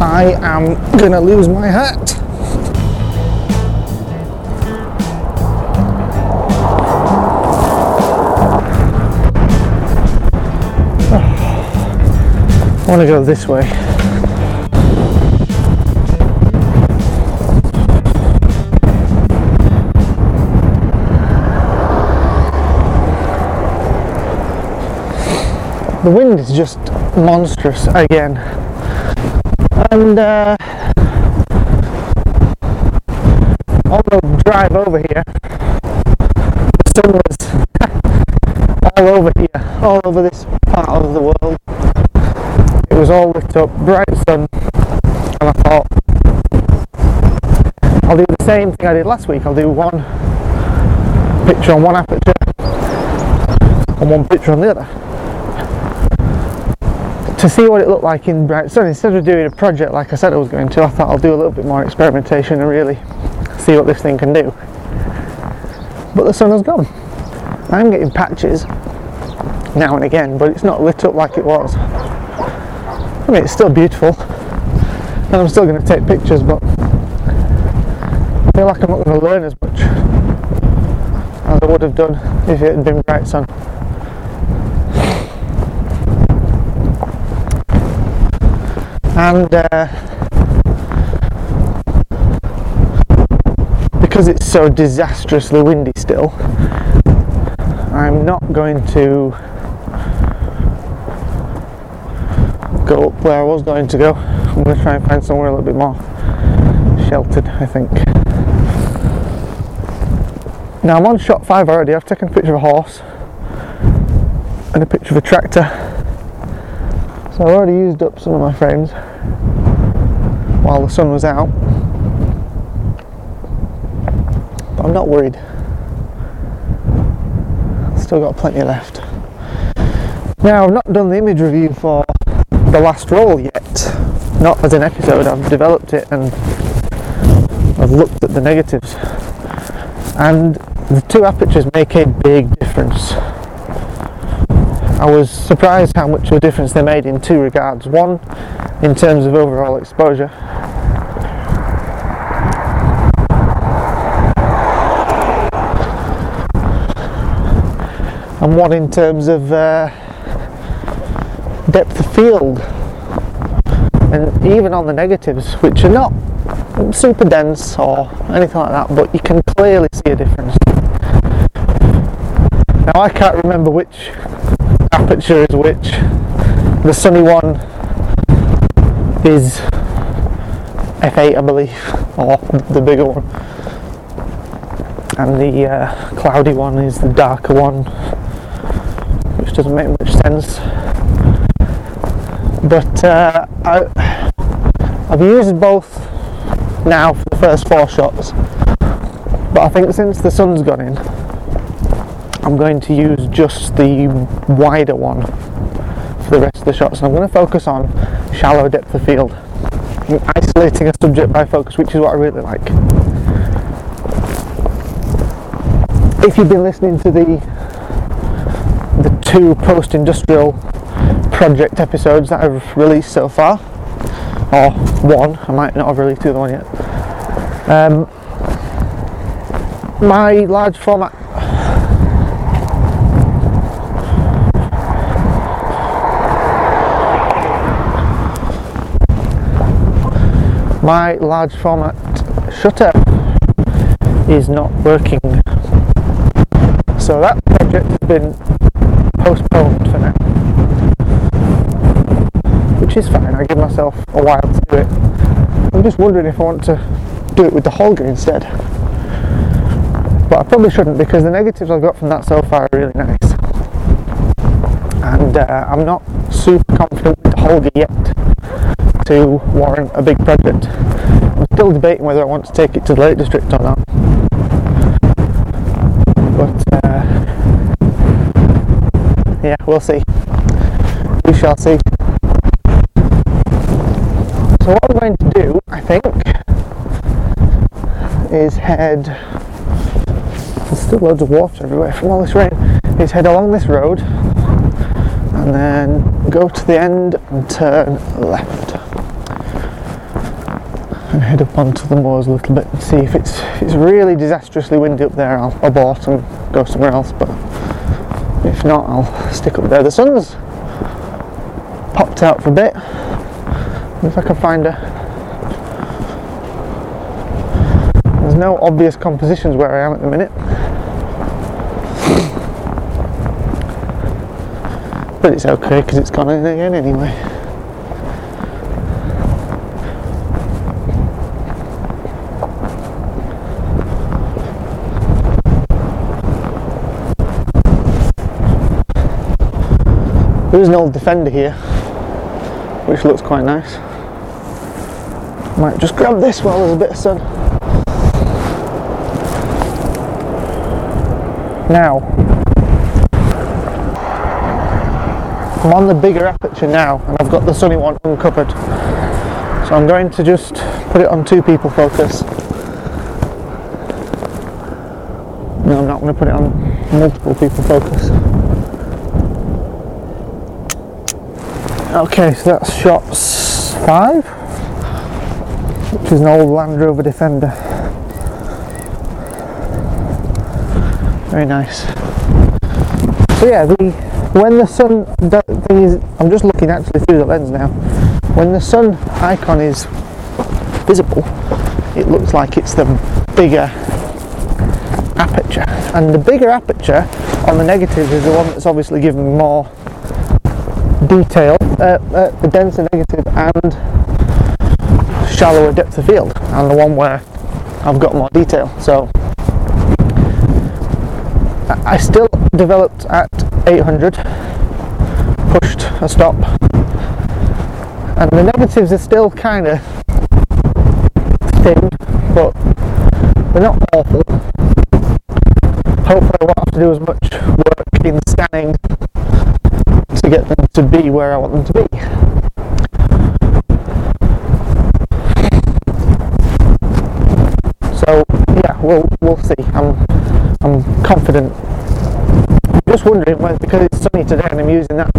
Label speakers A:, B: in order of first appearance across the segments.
A: I am gonna lose my hat. I want to go this way. The wind is just monstrous again. And uh, on the drive over here, the sun was all over here, all over this part of the world. It was all lit up, bright sun, and I thought, I'll do the same thing I did last week. I'll do one picture on one aperture and one picture on the other to see what it looked like in bright sun instead of doing a project like I said I was going to I thought I'll do a little bit more experimentation and really see what this thing can do. But the sun has gone. I'm getting patches now and again but it's not lit up like it was. I mean it's still beautiful. And I'm still going to take pictures but I feel like I'm not going to learn as much as I would have done if it had been bright sun and uh, because it's so disastrously windy still I'm not going to go up where I was going to go. I'm going to try and find somewhere a little bit more sheltered I think. Now I'm on shot 5 already. I've taken a picture of a horse and a picture of a tractor. So I've already used up some of my frames while the sun was out. But I'm not worried. Still got plenty left. Now I've not done the image review for the last roll yet. Not as an episode, I've developed it and I've looked at the negatives. And the two apertures make a big difference. I was surprised how much of a difference they made in two regards. One, in terms of overall exposure, and one in terms of uh, depth of field. And even on the negatives, which are not super dense or anything like that, but you can clearly see a difference. Now I can't remember which aperture is which. The sunny one is f8 I believe, or the bigger one. And the uh, cloudy one is the darker one, which doesn't make much sense. But uh, I, I've used both now for the first four shots, but I think since the sun's gone in, I'm going to use just the wider one for the rest of the shots. And I'm going to focus on shallow depth of field, isolating a subject by focus, which is what I really like. If you've been listening to the the two post-industrial project episodes that I've released so far, or one, I might not have released the other one yet. Um, my large format my large format shutter is not working. So that project has been postponed for now which is fine. I give myself a while to do it. I'm just wondering if I want to do it with the Holga instead. But I probably shouldn't because the negatives I've got from that so far are really nice uh, I'm not super confident with the Holga yet to warrant a big project. I'm still debating whether I want to take it to the Lake District or not. But uh, yeah, we'll see. We shall see. So what I'm going to do, I think, is head. There's still loads of water everywhere from all this rain. Is head along this road and then go to the end and turn left. and head up onto the moors a little bit and see if it's if it's really disastrously windy up there. I'll abort and go somewhere else but if not I'll stick up there. The sun's popped out for a bit. If I can find a there's no obvious compositions where I am at the minute but it's okay because it's gone in again anyway There is an old Defender here, which looks quite nice. Might just grab this while there's a bit of sun. Now, I'm on the bigger aperture now, and I've got the sunny one uncovered. So I'm going to just put it on two people focus. No, I'm not going to put it on multiple people focus. Okay, so that's shot five, which is an old Land Rover Defender. Very nice. So yeah, the when the sun the thing is, I'm just looking actually through the lens now. When the sun icon is visible, it looks like it's the bigger aperture, and the bigger aperture on the negative is the one that's obviously given more detail, uh, uh, the denser negative and shallower depth of field, and the one where I've got more detail. So I still developed at 800, pushed a stop, and the negatives are still kind of thin, but they're not awful. Hopefully, I won't have to do as much work in scanning to get them to be where I want them to be. So yeah, we'll we'll see. I'm I'm confident. Just wondering whether because it's sunny today and I'm using that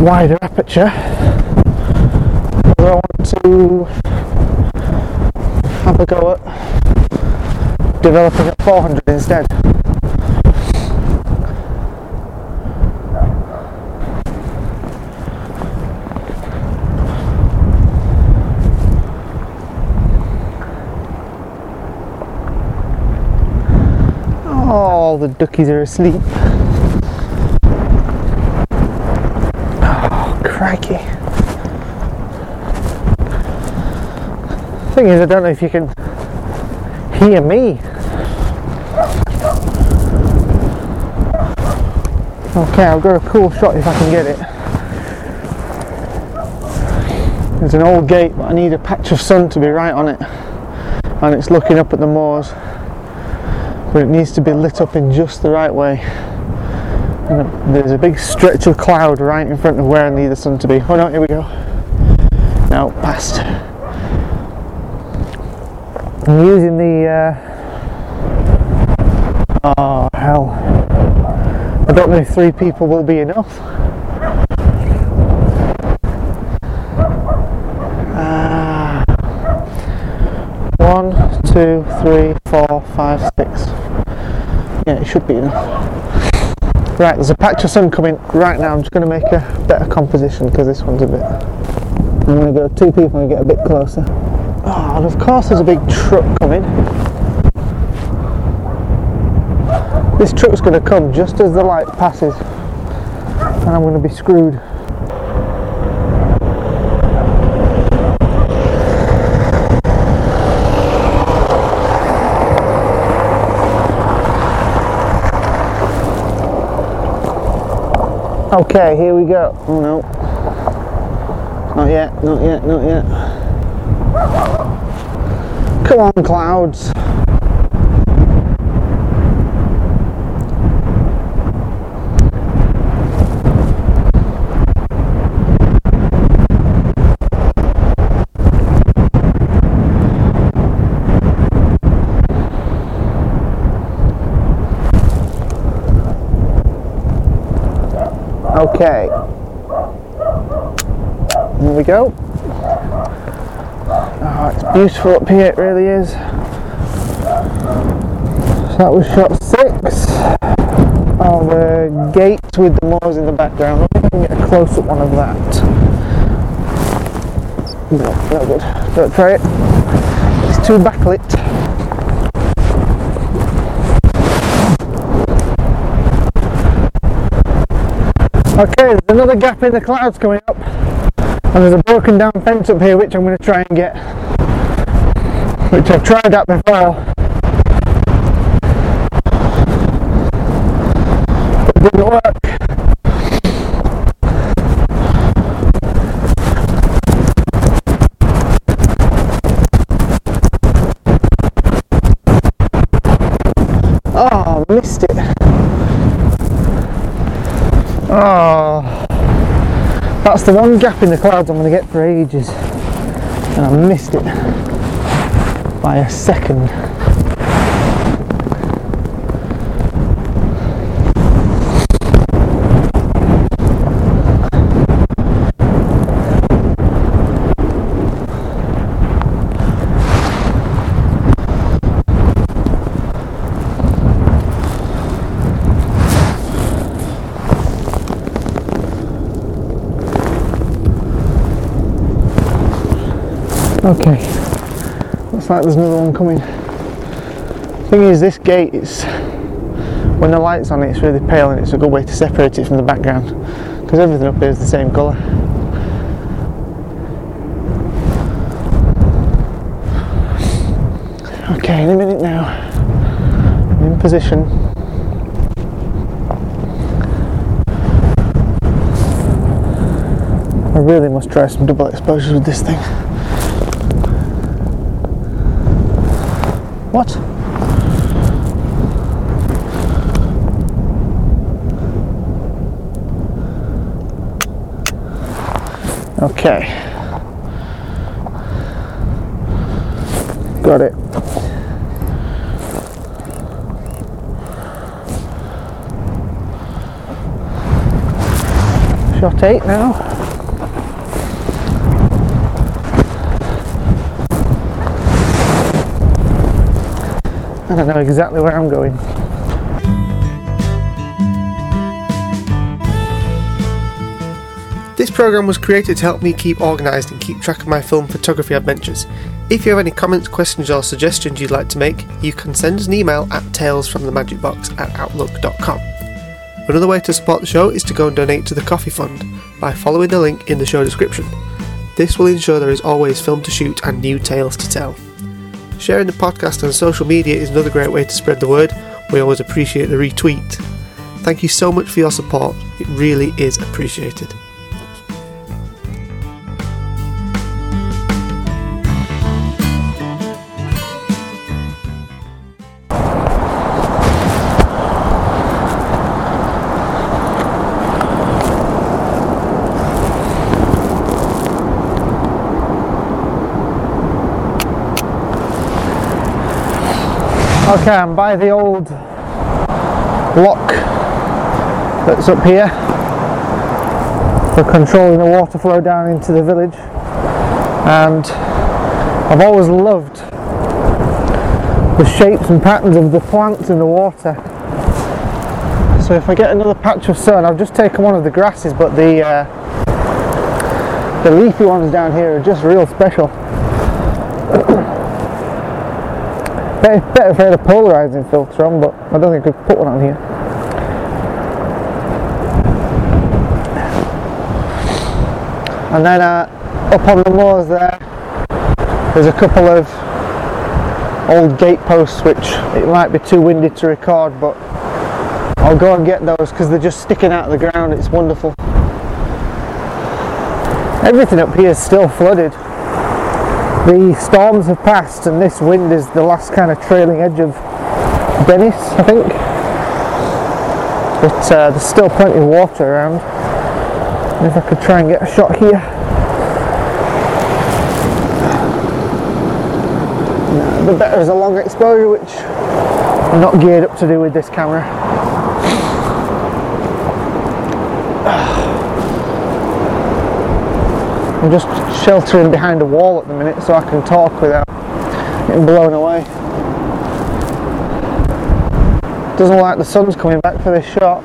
A: wider aperture, whether I want to have a go at developing at 400 instead. All the duckies are asleep. Oh, crikey. Thing is, I don't know if you can hear me. Okay, I've got a cool shot if I can get it. There's an old gate, but I need a patch of sun to be right on it. And it's looking up at the moors but it needs to be lit up in just the right way. And there's a big stretch of cloud right in front of where I need the sun to be. Oh no, here we go. Now past. I'm using the. Uh, oh hell! I don't know if three people will be enough. Ah. One, two, three, four, five, six. Yeah, it should be enough. Right, there's a patch of sun coming right now. I'm just going to make a better composition because this one's a bit. I'm going to go two people and get a bit closer. Oh, and of course there's a big truck coming. This truck's going to come just as the light passes, and I'm going to be screwed. Okay, here we go. Oh no. Not yet, not yet, not yet. Come on, clouds. Okay. Here we go. Oh, it's beautiful up here, it really is. So that was shot six of a uh, gate with the moors in the background. Let me can get a close up one of that. No, no good. Don't try it. It's too backlit. Okay, there's another gap in the clouds coming up. And there's a broken down fence up here which I'm going to try and get. Which I've tried that before. But it didn't work. Oh, that's the one gap in the clouds I'm going to get for ages. And I missed it by a second. Okay, looks like there's another one coming. Thing is, this gate is when the light's on it, it's really pale, and it's a good way to separate it from the background because everything up here is the same colour. Okay, in a minute now. I'm in position. I really must try some double exposures with this thing. What? Okay. Got it. Shot eight now. I don't know exactly where I'm going.
B: This program was created to help me keep organised and keep track of my film photography adventures. If you have any comments, questions, or suggestions you'd like to make, you can send us an email at talesfromthemagicbox at outlook.com. Another way to support the show is to go and donate to the Coffee Fund by following the link in the show description. This will ensure there is always film to shoot and new tales to tell. Sharing the podcast on social media is another great way to spread the word. We always appreciate the retweet. Thank you so much for your support, it really is appreciated.
A: Okay, I'm by the old lock that's up here for controlling the water flow down into the village. And I've always loved the shapes and patterns of the plants in the water. So if I get another patch of sun, I've just taken one of the grasses, but the uh, the leafy ones down here are just real special. Better, if I had a polarizing filter on, but I don't think I could put one on here. And then uh, up on the moors there, there's a couple of old gate posts which it might be too windy to record, but I'll go and get those because they're just sticking out of the ground. It's wonderful. Everything up here is still flooded the storms have passed and this wind is the last kind of trailing edge of Dennis, I think. But uh, there's still plenty of water around. If I could try and get a shot here. The better is a long exposure, which I'm not geared up to do with this camera. I'm just sheltering behind a wall at the minute so I can talk without getting blown away. Doesn't look like the sun's coming back for this shot.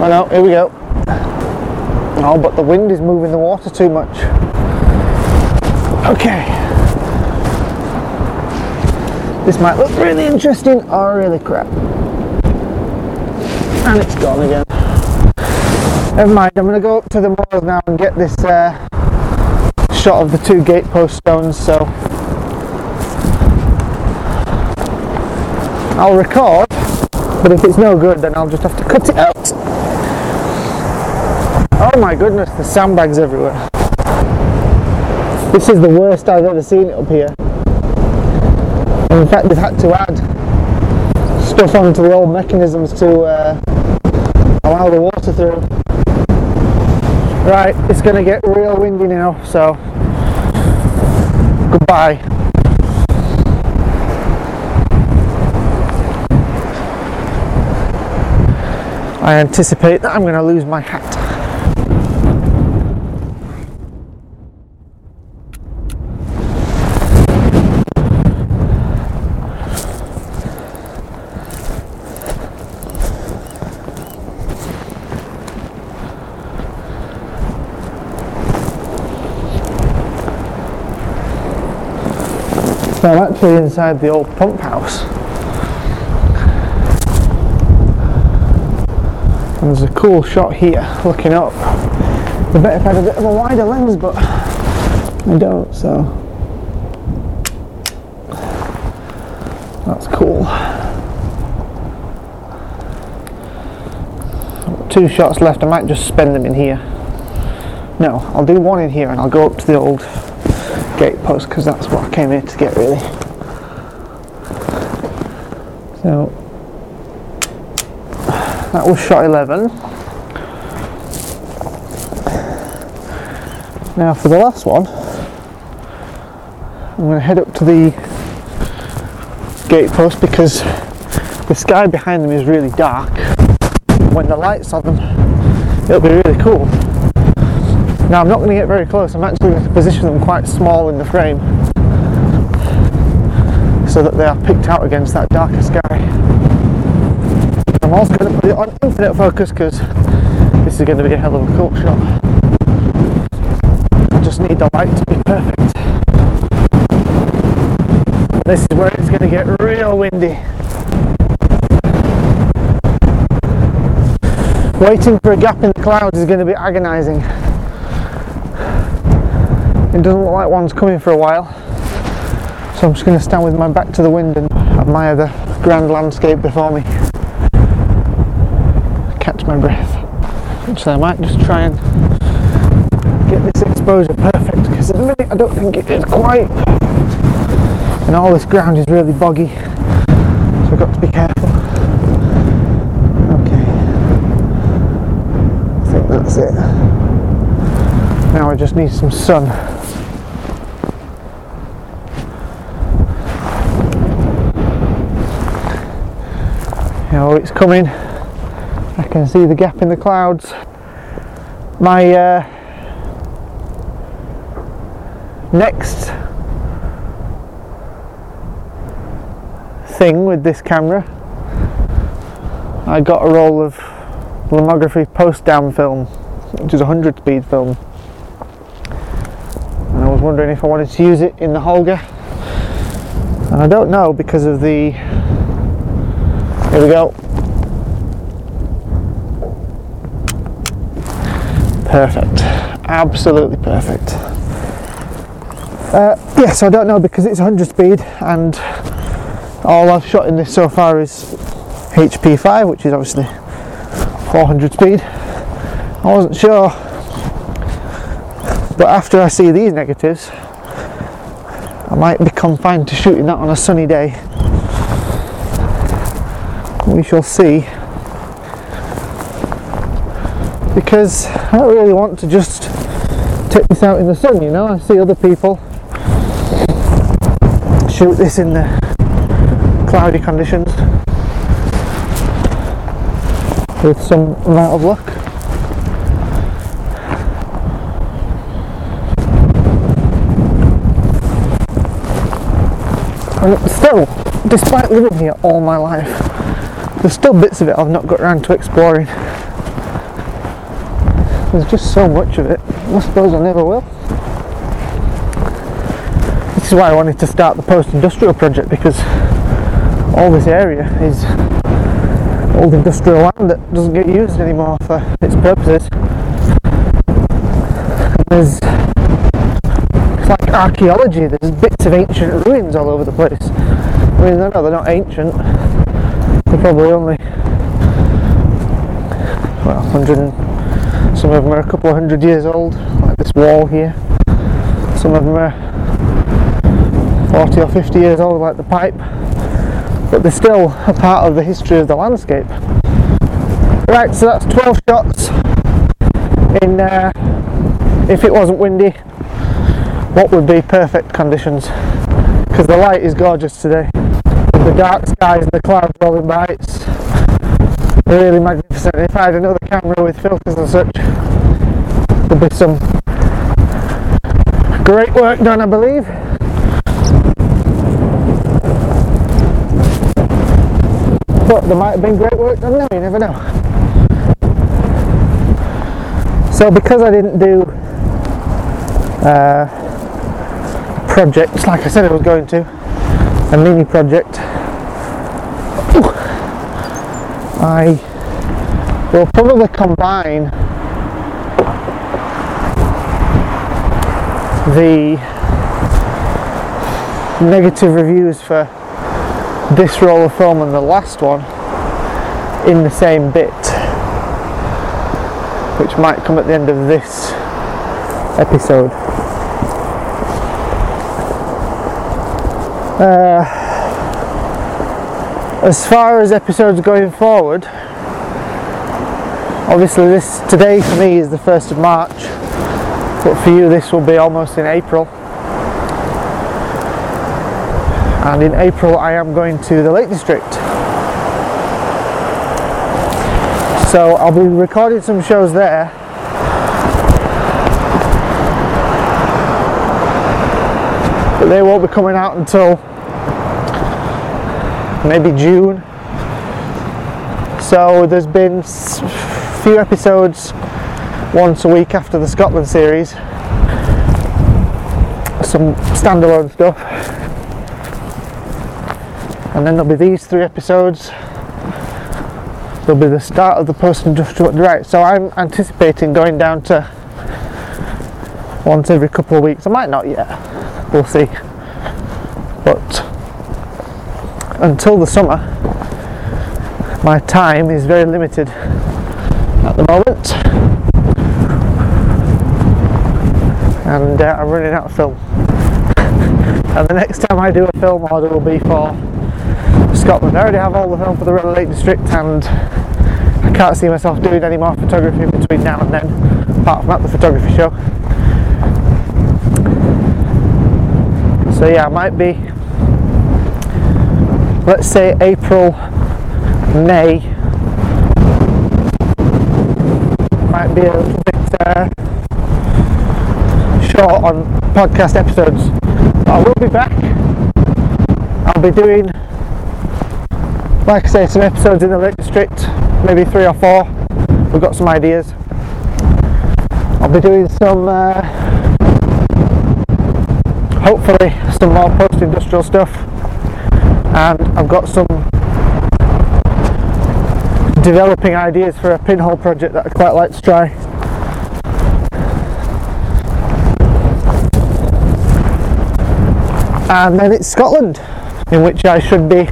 A: Oh no, here we go. Oh, but the wind is moving the water too much. Okay. This might look really interesting or really crap. And it's gone again. Never mind, I'm going to go up to the moors now and get this uh, shot of the two gatepost stones so I'll record but if it's no good then I'll just have to cut it out. Oh my goodness, the sandbags everywhere. This is the worst I've ever seen up here. And in fact, they've had to add stuff onto the old mechanisms to uh, allow the water through. Right, it's going to get real windy now, so goodbye. I anticipate that I'm going to lose my hat. I'm actually inside the old pump house. And there's a cool shot here looking up. I bet if I had a bit of a wider lens, but I don't, so that's cool. Two shots left, I might just spend them in here. No, I'll do one in here and I'll go up to the old gate post because that's what I came here to get really. So that was shot 11. Now for the last one, I'm going to head up to the gate post because the sky behind them is really dark. When the lights on them, it'll be really cool. Now I'm not going to get very close, I'm actually going to position them quite small in the frame so that they are picked out against that darker sky. I'm also going to put it on infinite focus because this is going to be a hell of a cool shot. I just need the light to be perfect. This is where it's going to get real windy. Waiting for a gap in the clouds is going to be agonising. It doesn't look like one's coming for a while. So I'm just going to stand with my back to the wind and admire the grand landscape before me. Catch my breath. So I might just try and get this exposure perfect because at the minute I don't think it is quite. And all this ground is really boggy. So I've got to be careful. Okay. I think that's it. Now I just need some sun. Oh, it's coming. I can see the gap in the clouds. My uh, next thing with this camera, I got a roll of lomography Potsdam film, which is a 100 speed film. And I was wondering if I wanted to use it in the Holga. And I don't know because of the here we go. Perfect. Absolutely perfect. Uh, I don't know because it's 100 speed and all I've shot in this so far is HP5, which is obviously 400 speed. I wasn't sure, but after I see these negatives, I might be confined to shooting that on a sunny day we shall see because I don't really want to just take this out in the sun you know I see other people shoot this in the cloudy conditions with some amount of luck. And still, despite living here all my life, there's still bits of it I've not got around to exploring. There's just so much of it. I suppose I never will. This is why I wanted to start the post-industrial project because all this area is old industrial land that doesn't get used anymore for its purposes. And there's it's like archaeology, there's bits of ancient ruins all over the place. I mean, no, they're not ancient, they're probably only, well, 100, some of them are a couple of hundred years old, like this wall here. Some of them are 40 or 50 years old, like the pipe but they're still a part of the history of the landscape. Right, so that's 12 shots in, uh, if it wasn't windy, what would be perfect conditions? Because the light is gorgeous today. The dark skies and the clouds rolling by, it's really magnificent. If I had another camera with filters and such, there'd be some great work done, I believe. But there might have been great work done now, you never know. So because I didn't do uh, projects like I said I was going to, a mini project, I will probably combine the negative reviews for this roll of film and the last one in the same bit which might come at the end of this episode. Uh, as far as episodes going forward obviously this today for me is the 1st of March but for you this will be almost in April and in April I am going to the Lake District. So I'll be recording some shows there. But they won't be coming out until maybe June. So there's been a few episodes once a week after the Scotland series. Some standalone stuff. And then there'll be these three episodes. There'll be the start of the post-industrial right so i'm anticipating going down to once every couple of weeks. I might not yet. We'll see. But until the summer my time is very limited at the moment and uh, i'm running out of film and the next time i do a film order will be for Scotland. I already have all the film for the Red Lake District and I can't see myself doing any more photography between now and then, apart from at the photography show. So yeah, I might be, let's say April, May, might be a little bit uh, short on podcast episodes, but I will be back. I'll be doing like I say, some episodes in the Lake District, maybe three or four. We've got some ideas. I'll be doing some, uh, hopefully, some more post-industrial stuff, and I've got some developing ideas for a pinhole project that I'd quite like to try. And then it's Scotland, in which I should be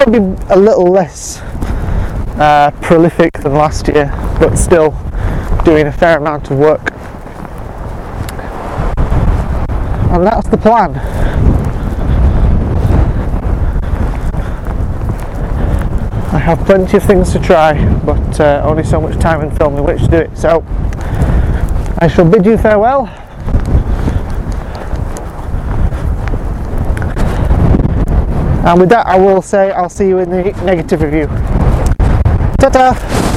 A: maybe a little less uh, prolific than last year, but still doing a fair amount of work. And that's the plan. I have plenty of things to try, but uh, only so much time and film in which to do it. So I shall bid you farewell. And with that, I will say I'll see you in the negative review. Ta ta!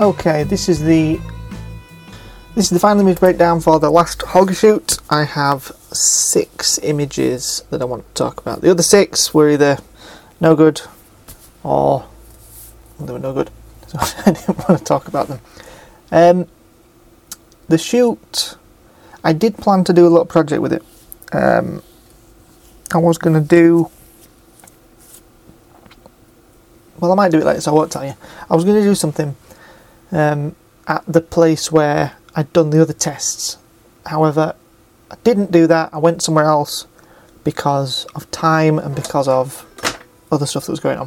A: Okay, this is the this is the final image breakdown for the last hog shoot. I have six images that I want to talk about. The other six were either no good or they were no good, so I didn't want to talk about them. Um, the shoot, I did plan to do a little project with it. Um, I was going to do. Well, I might do it later, so I won't tell you. I was going to do something um, at the place where I'd done the other tests. However, I didn't do that. I went somewhere else because of time and because of other stuff that was going on,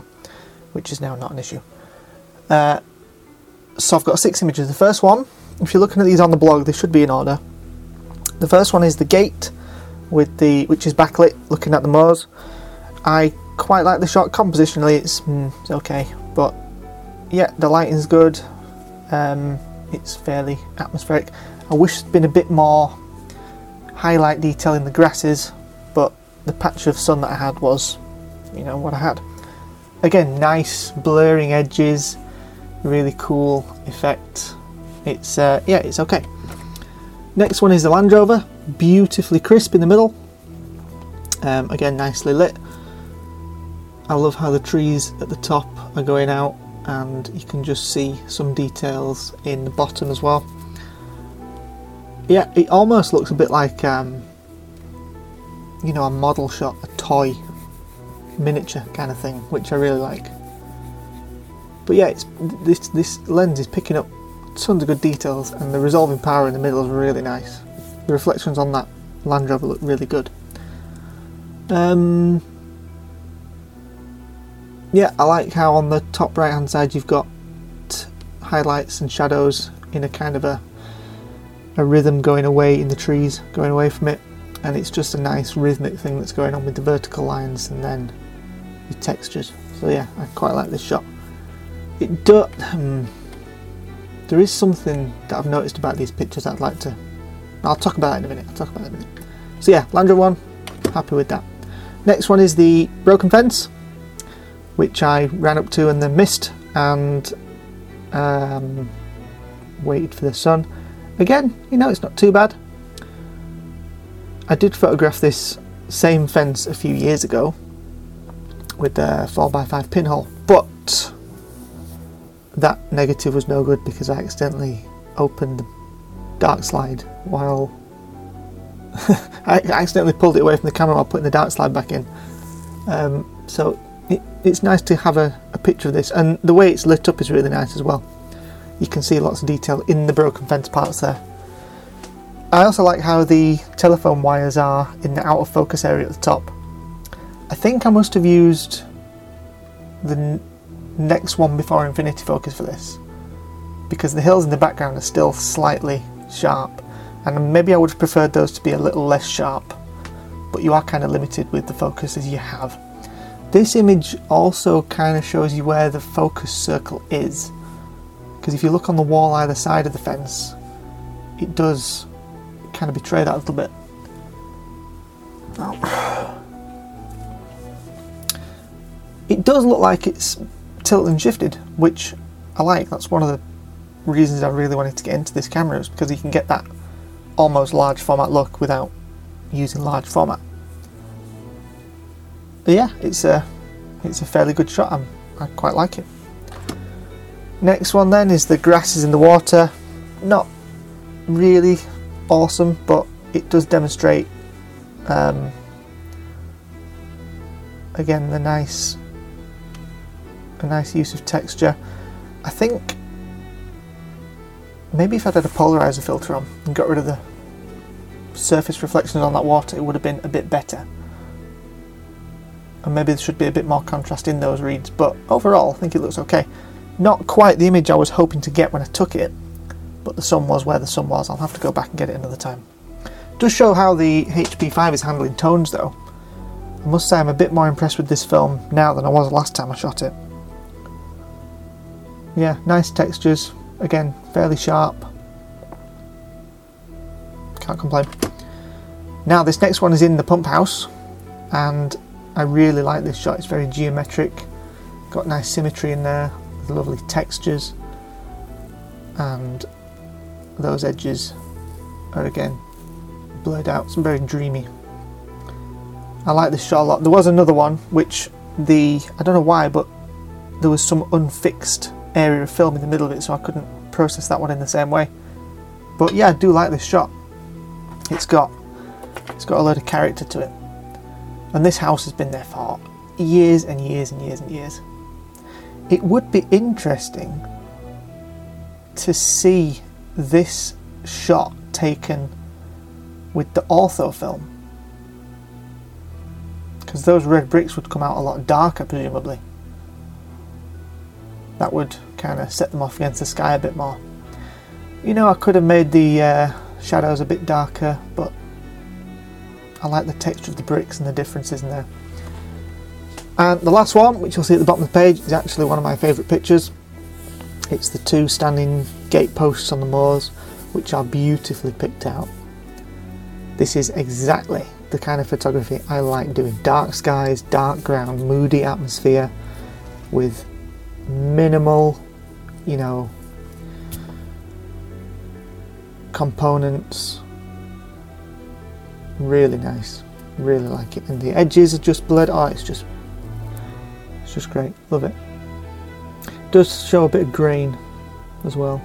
A: which is now not an issue. Uh, so I've got six images. The first one, if you're looking at these on the blog, they should be in order. The first one is the gate with the which is backlit, looking at the moors. I quite like the shot. Compositionally, it's, mm, it's okay, but yeah, the lighting's good. Um, it's fairly atmospheric. I wish there'd been a bit more highlight detail in the grasses, but the patch of sun that I had was, you know, what I had. Again, nice blurring edges, really cool effect. It's uh, yeah, it's okay. Next one is the Land Rover, beautifully crisp in the middle. Um, again, nicely lit. I love how the trees at the top are going out and you can just see some details in the bottom as well. Yeah, it almost looks a bit like um, you know a model shot, a toy miniature kind of thing, which I really like. But yeah, it's, this this lens is picking up tons of good details, and the resolving power in the middle is really nice. The reflections on that Land Rover look really good. Um, yeah, I like how on the top right hand side you've got highlights and shadows in a kind of a a rhythm going away in the trees, going away from it, and it's just a nice rhythmic thing that's going on with the vertical lines and then the textures. So yeah, I quite like this shot. It do, um, there is something that I've noticed about these pictures I'd like to. I'll talk about that in a minute. I'll talk about that in a minute. So yeah, Land Rover one, happy with that. Next one is the broken fence which I ran up to and then missed and um, waited for the sun. Again, you know, it's not too bad. I did photograph this same fence a few years ago with a 4x5 pinhole, but that negative was no good because I accidentally opened the dark slide while I accidentally pulled it away from the camera while putting the dark slide back in. Um, so it, it's nice to have a, a picture of this, and the way it's lit up is really nice as well. You can see lots of detail in the broken fence parts there. I also like how the telephone wires are in the out of focus area at the top. I think I must have used the n- next one before Infinity Focus for this because the hills in the background are still slightly sharp and maybe I would have preferred those to be a little less sharp but you are kind of limited with the focus as you have. This image also kind of shows you where the focus circle is because if you look on the wall either side of the fence it does kind of betray that a little bit. Oh. It does look like it's tilted and shifted, which I like. That's one of the reasons I really wanted to get into this camera is because you can get that almost large format look without using large format. But yeah, it's a it's a fairly good shot. I'm, I quite like it. Next one then is the grasses in the water. Not really awesome, but it does demonstrate um, again the nice a nice use of texture. I think maybe if I'd had a polarizer filter on and got rid of the surface reflections on that water, it would have been a bit better and maybe there should be a bit more contrast in those reeds, but overall I think it looks okay. Not quite the image I was hoping to get when I took it, but the sun was where the sun was. I'll have to go back and get it another time. Does show how the HP5 is handling tones though. I must say I'm a bit more impressed with this film now than I was last time I shot it. Yeah, nice textures, again, fairly sharp. Can't complain. Now this next one is in the pump house and I really like this shot, it's very geometric, got nice symmetry in there, with lovely textures. and those edges are again blurred out. It's very dreamy. I like this shot a lot. There was another one which the I don't know why, but there was some unfixed area of film in the middle of it, so I couldn't process that one in the same way. But yeah, I do like this shot. It's got it's got a load of character to it. And this house has been there for years and years and years and years. It would be interesting to see this shot taken with the ortho film. Because those red bricks would come out a lot darker, presumably. That would kind of set them off against the sky a bit more. You know, I could have made the uh, shadows a bit darker, but I like the texture of the bricks and the differences in there. And the last one, which you'll see at the bottom of the page, is actually one of my favourite pictures. It's the two standing gateposts on the moors, which are beautifully picked out. This is exactly the kind of photography I like doing. Dark skies, dark ground, moody atmosphere with minimal, you know, components. Really nice. Really like it. And the edges are just blurred. Oh, it's just it's just great. Love it. Does show a bit of grain as well.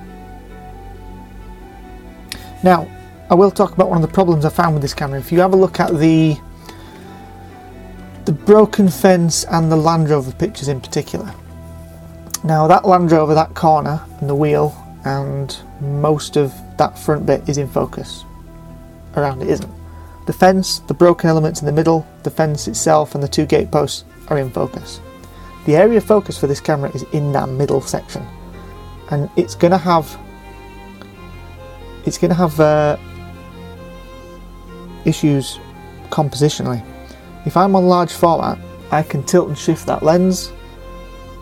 A: Now, I will talk about one of the problems I found with this camera. If you have a look at the the broken fence and the Land Rover pictures in particular. Now that Land Rover, that corner and the wheel and most of that front bit is in focus. Around it isn't. The fence, the broken elements in the middle, the fence itself and the two gate posts are in focus. The area of focus for this camera is in that middle section. And it's going to have it's going to have uh, issues compositionally. If I'm on large format, I can tilt and shift that lens.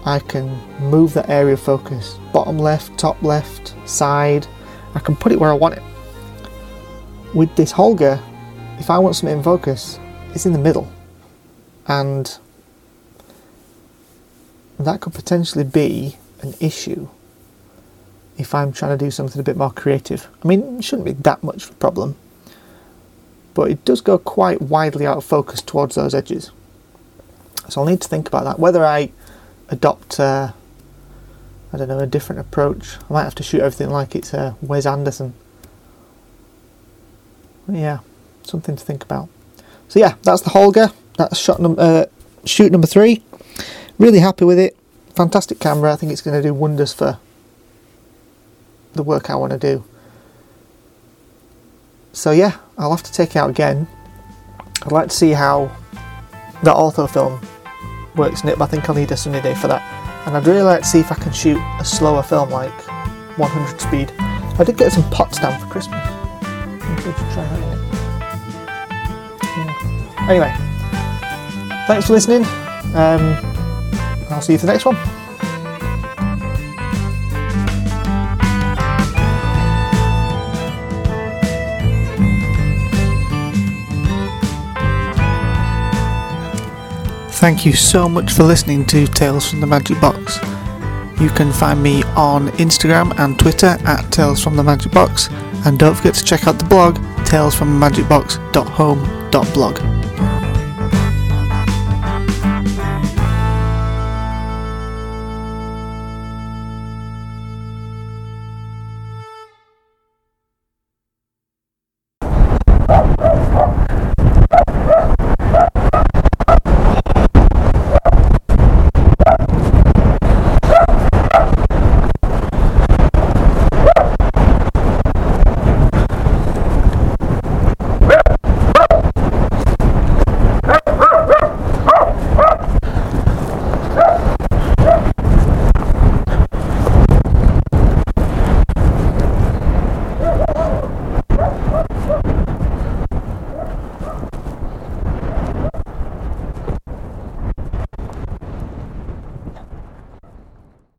A: I can move that area of focus, bottom left, top left, side. I can put it where I want it. With this Holga, if I want something in focus, it's in the middle. And that could potentially be an issue if I'm trying to do something a bit more creative. I mean, it shouldn't be that much of a problem, but it does go quite widely out of focus towards those edges. So I'll need to think about that. Whether I adopt, uh, I don't know, a different approach. I might have to shoot everything like it's uh, Wes Anderson. Yeah, something to think about. So yeah, that's the Holga. That's shot num- uh, shoot number three. Really happy with it. Fantastic camera. I think it's going to do wonders for the work I want to do. So yeah, I'll have to take it out again. I'd like to see how the ortho film works in it, but I think I'll need a sunny day for that. And I'd really like to see if I can shoot a slower film like 100 speed. I did get some Potsdam for Christmas. Anyway, thanks for listening. Um, I'll see you for the next one. Thank you so much for listening to Tales from the Magic Box. You can find me on Instagram and Twitter at Tales from the Magic Box, and don't forget to check out the blog talesfromthemagicbox.home.blog.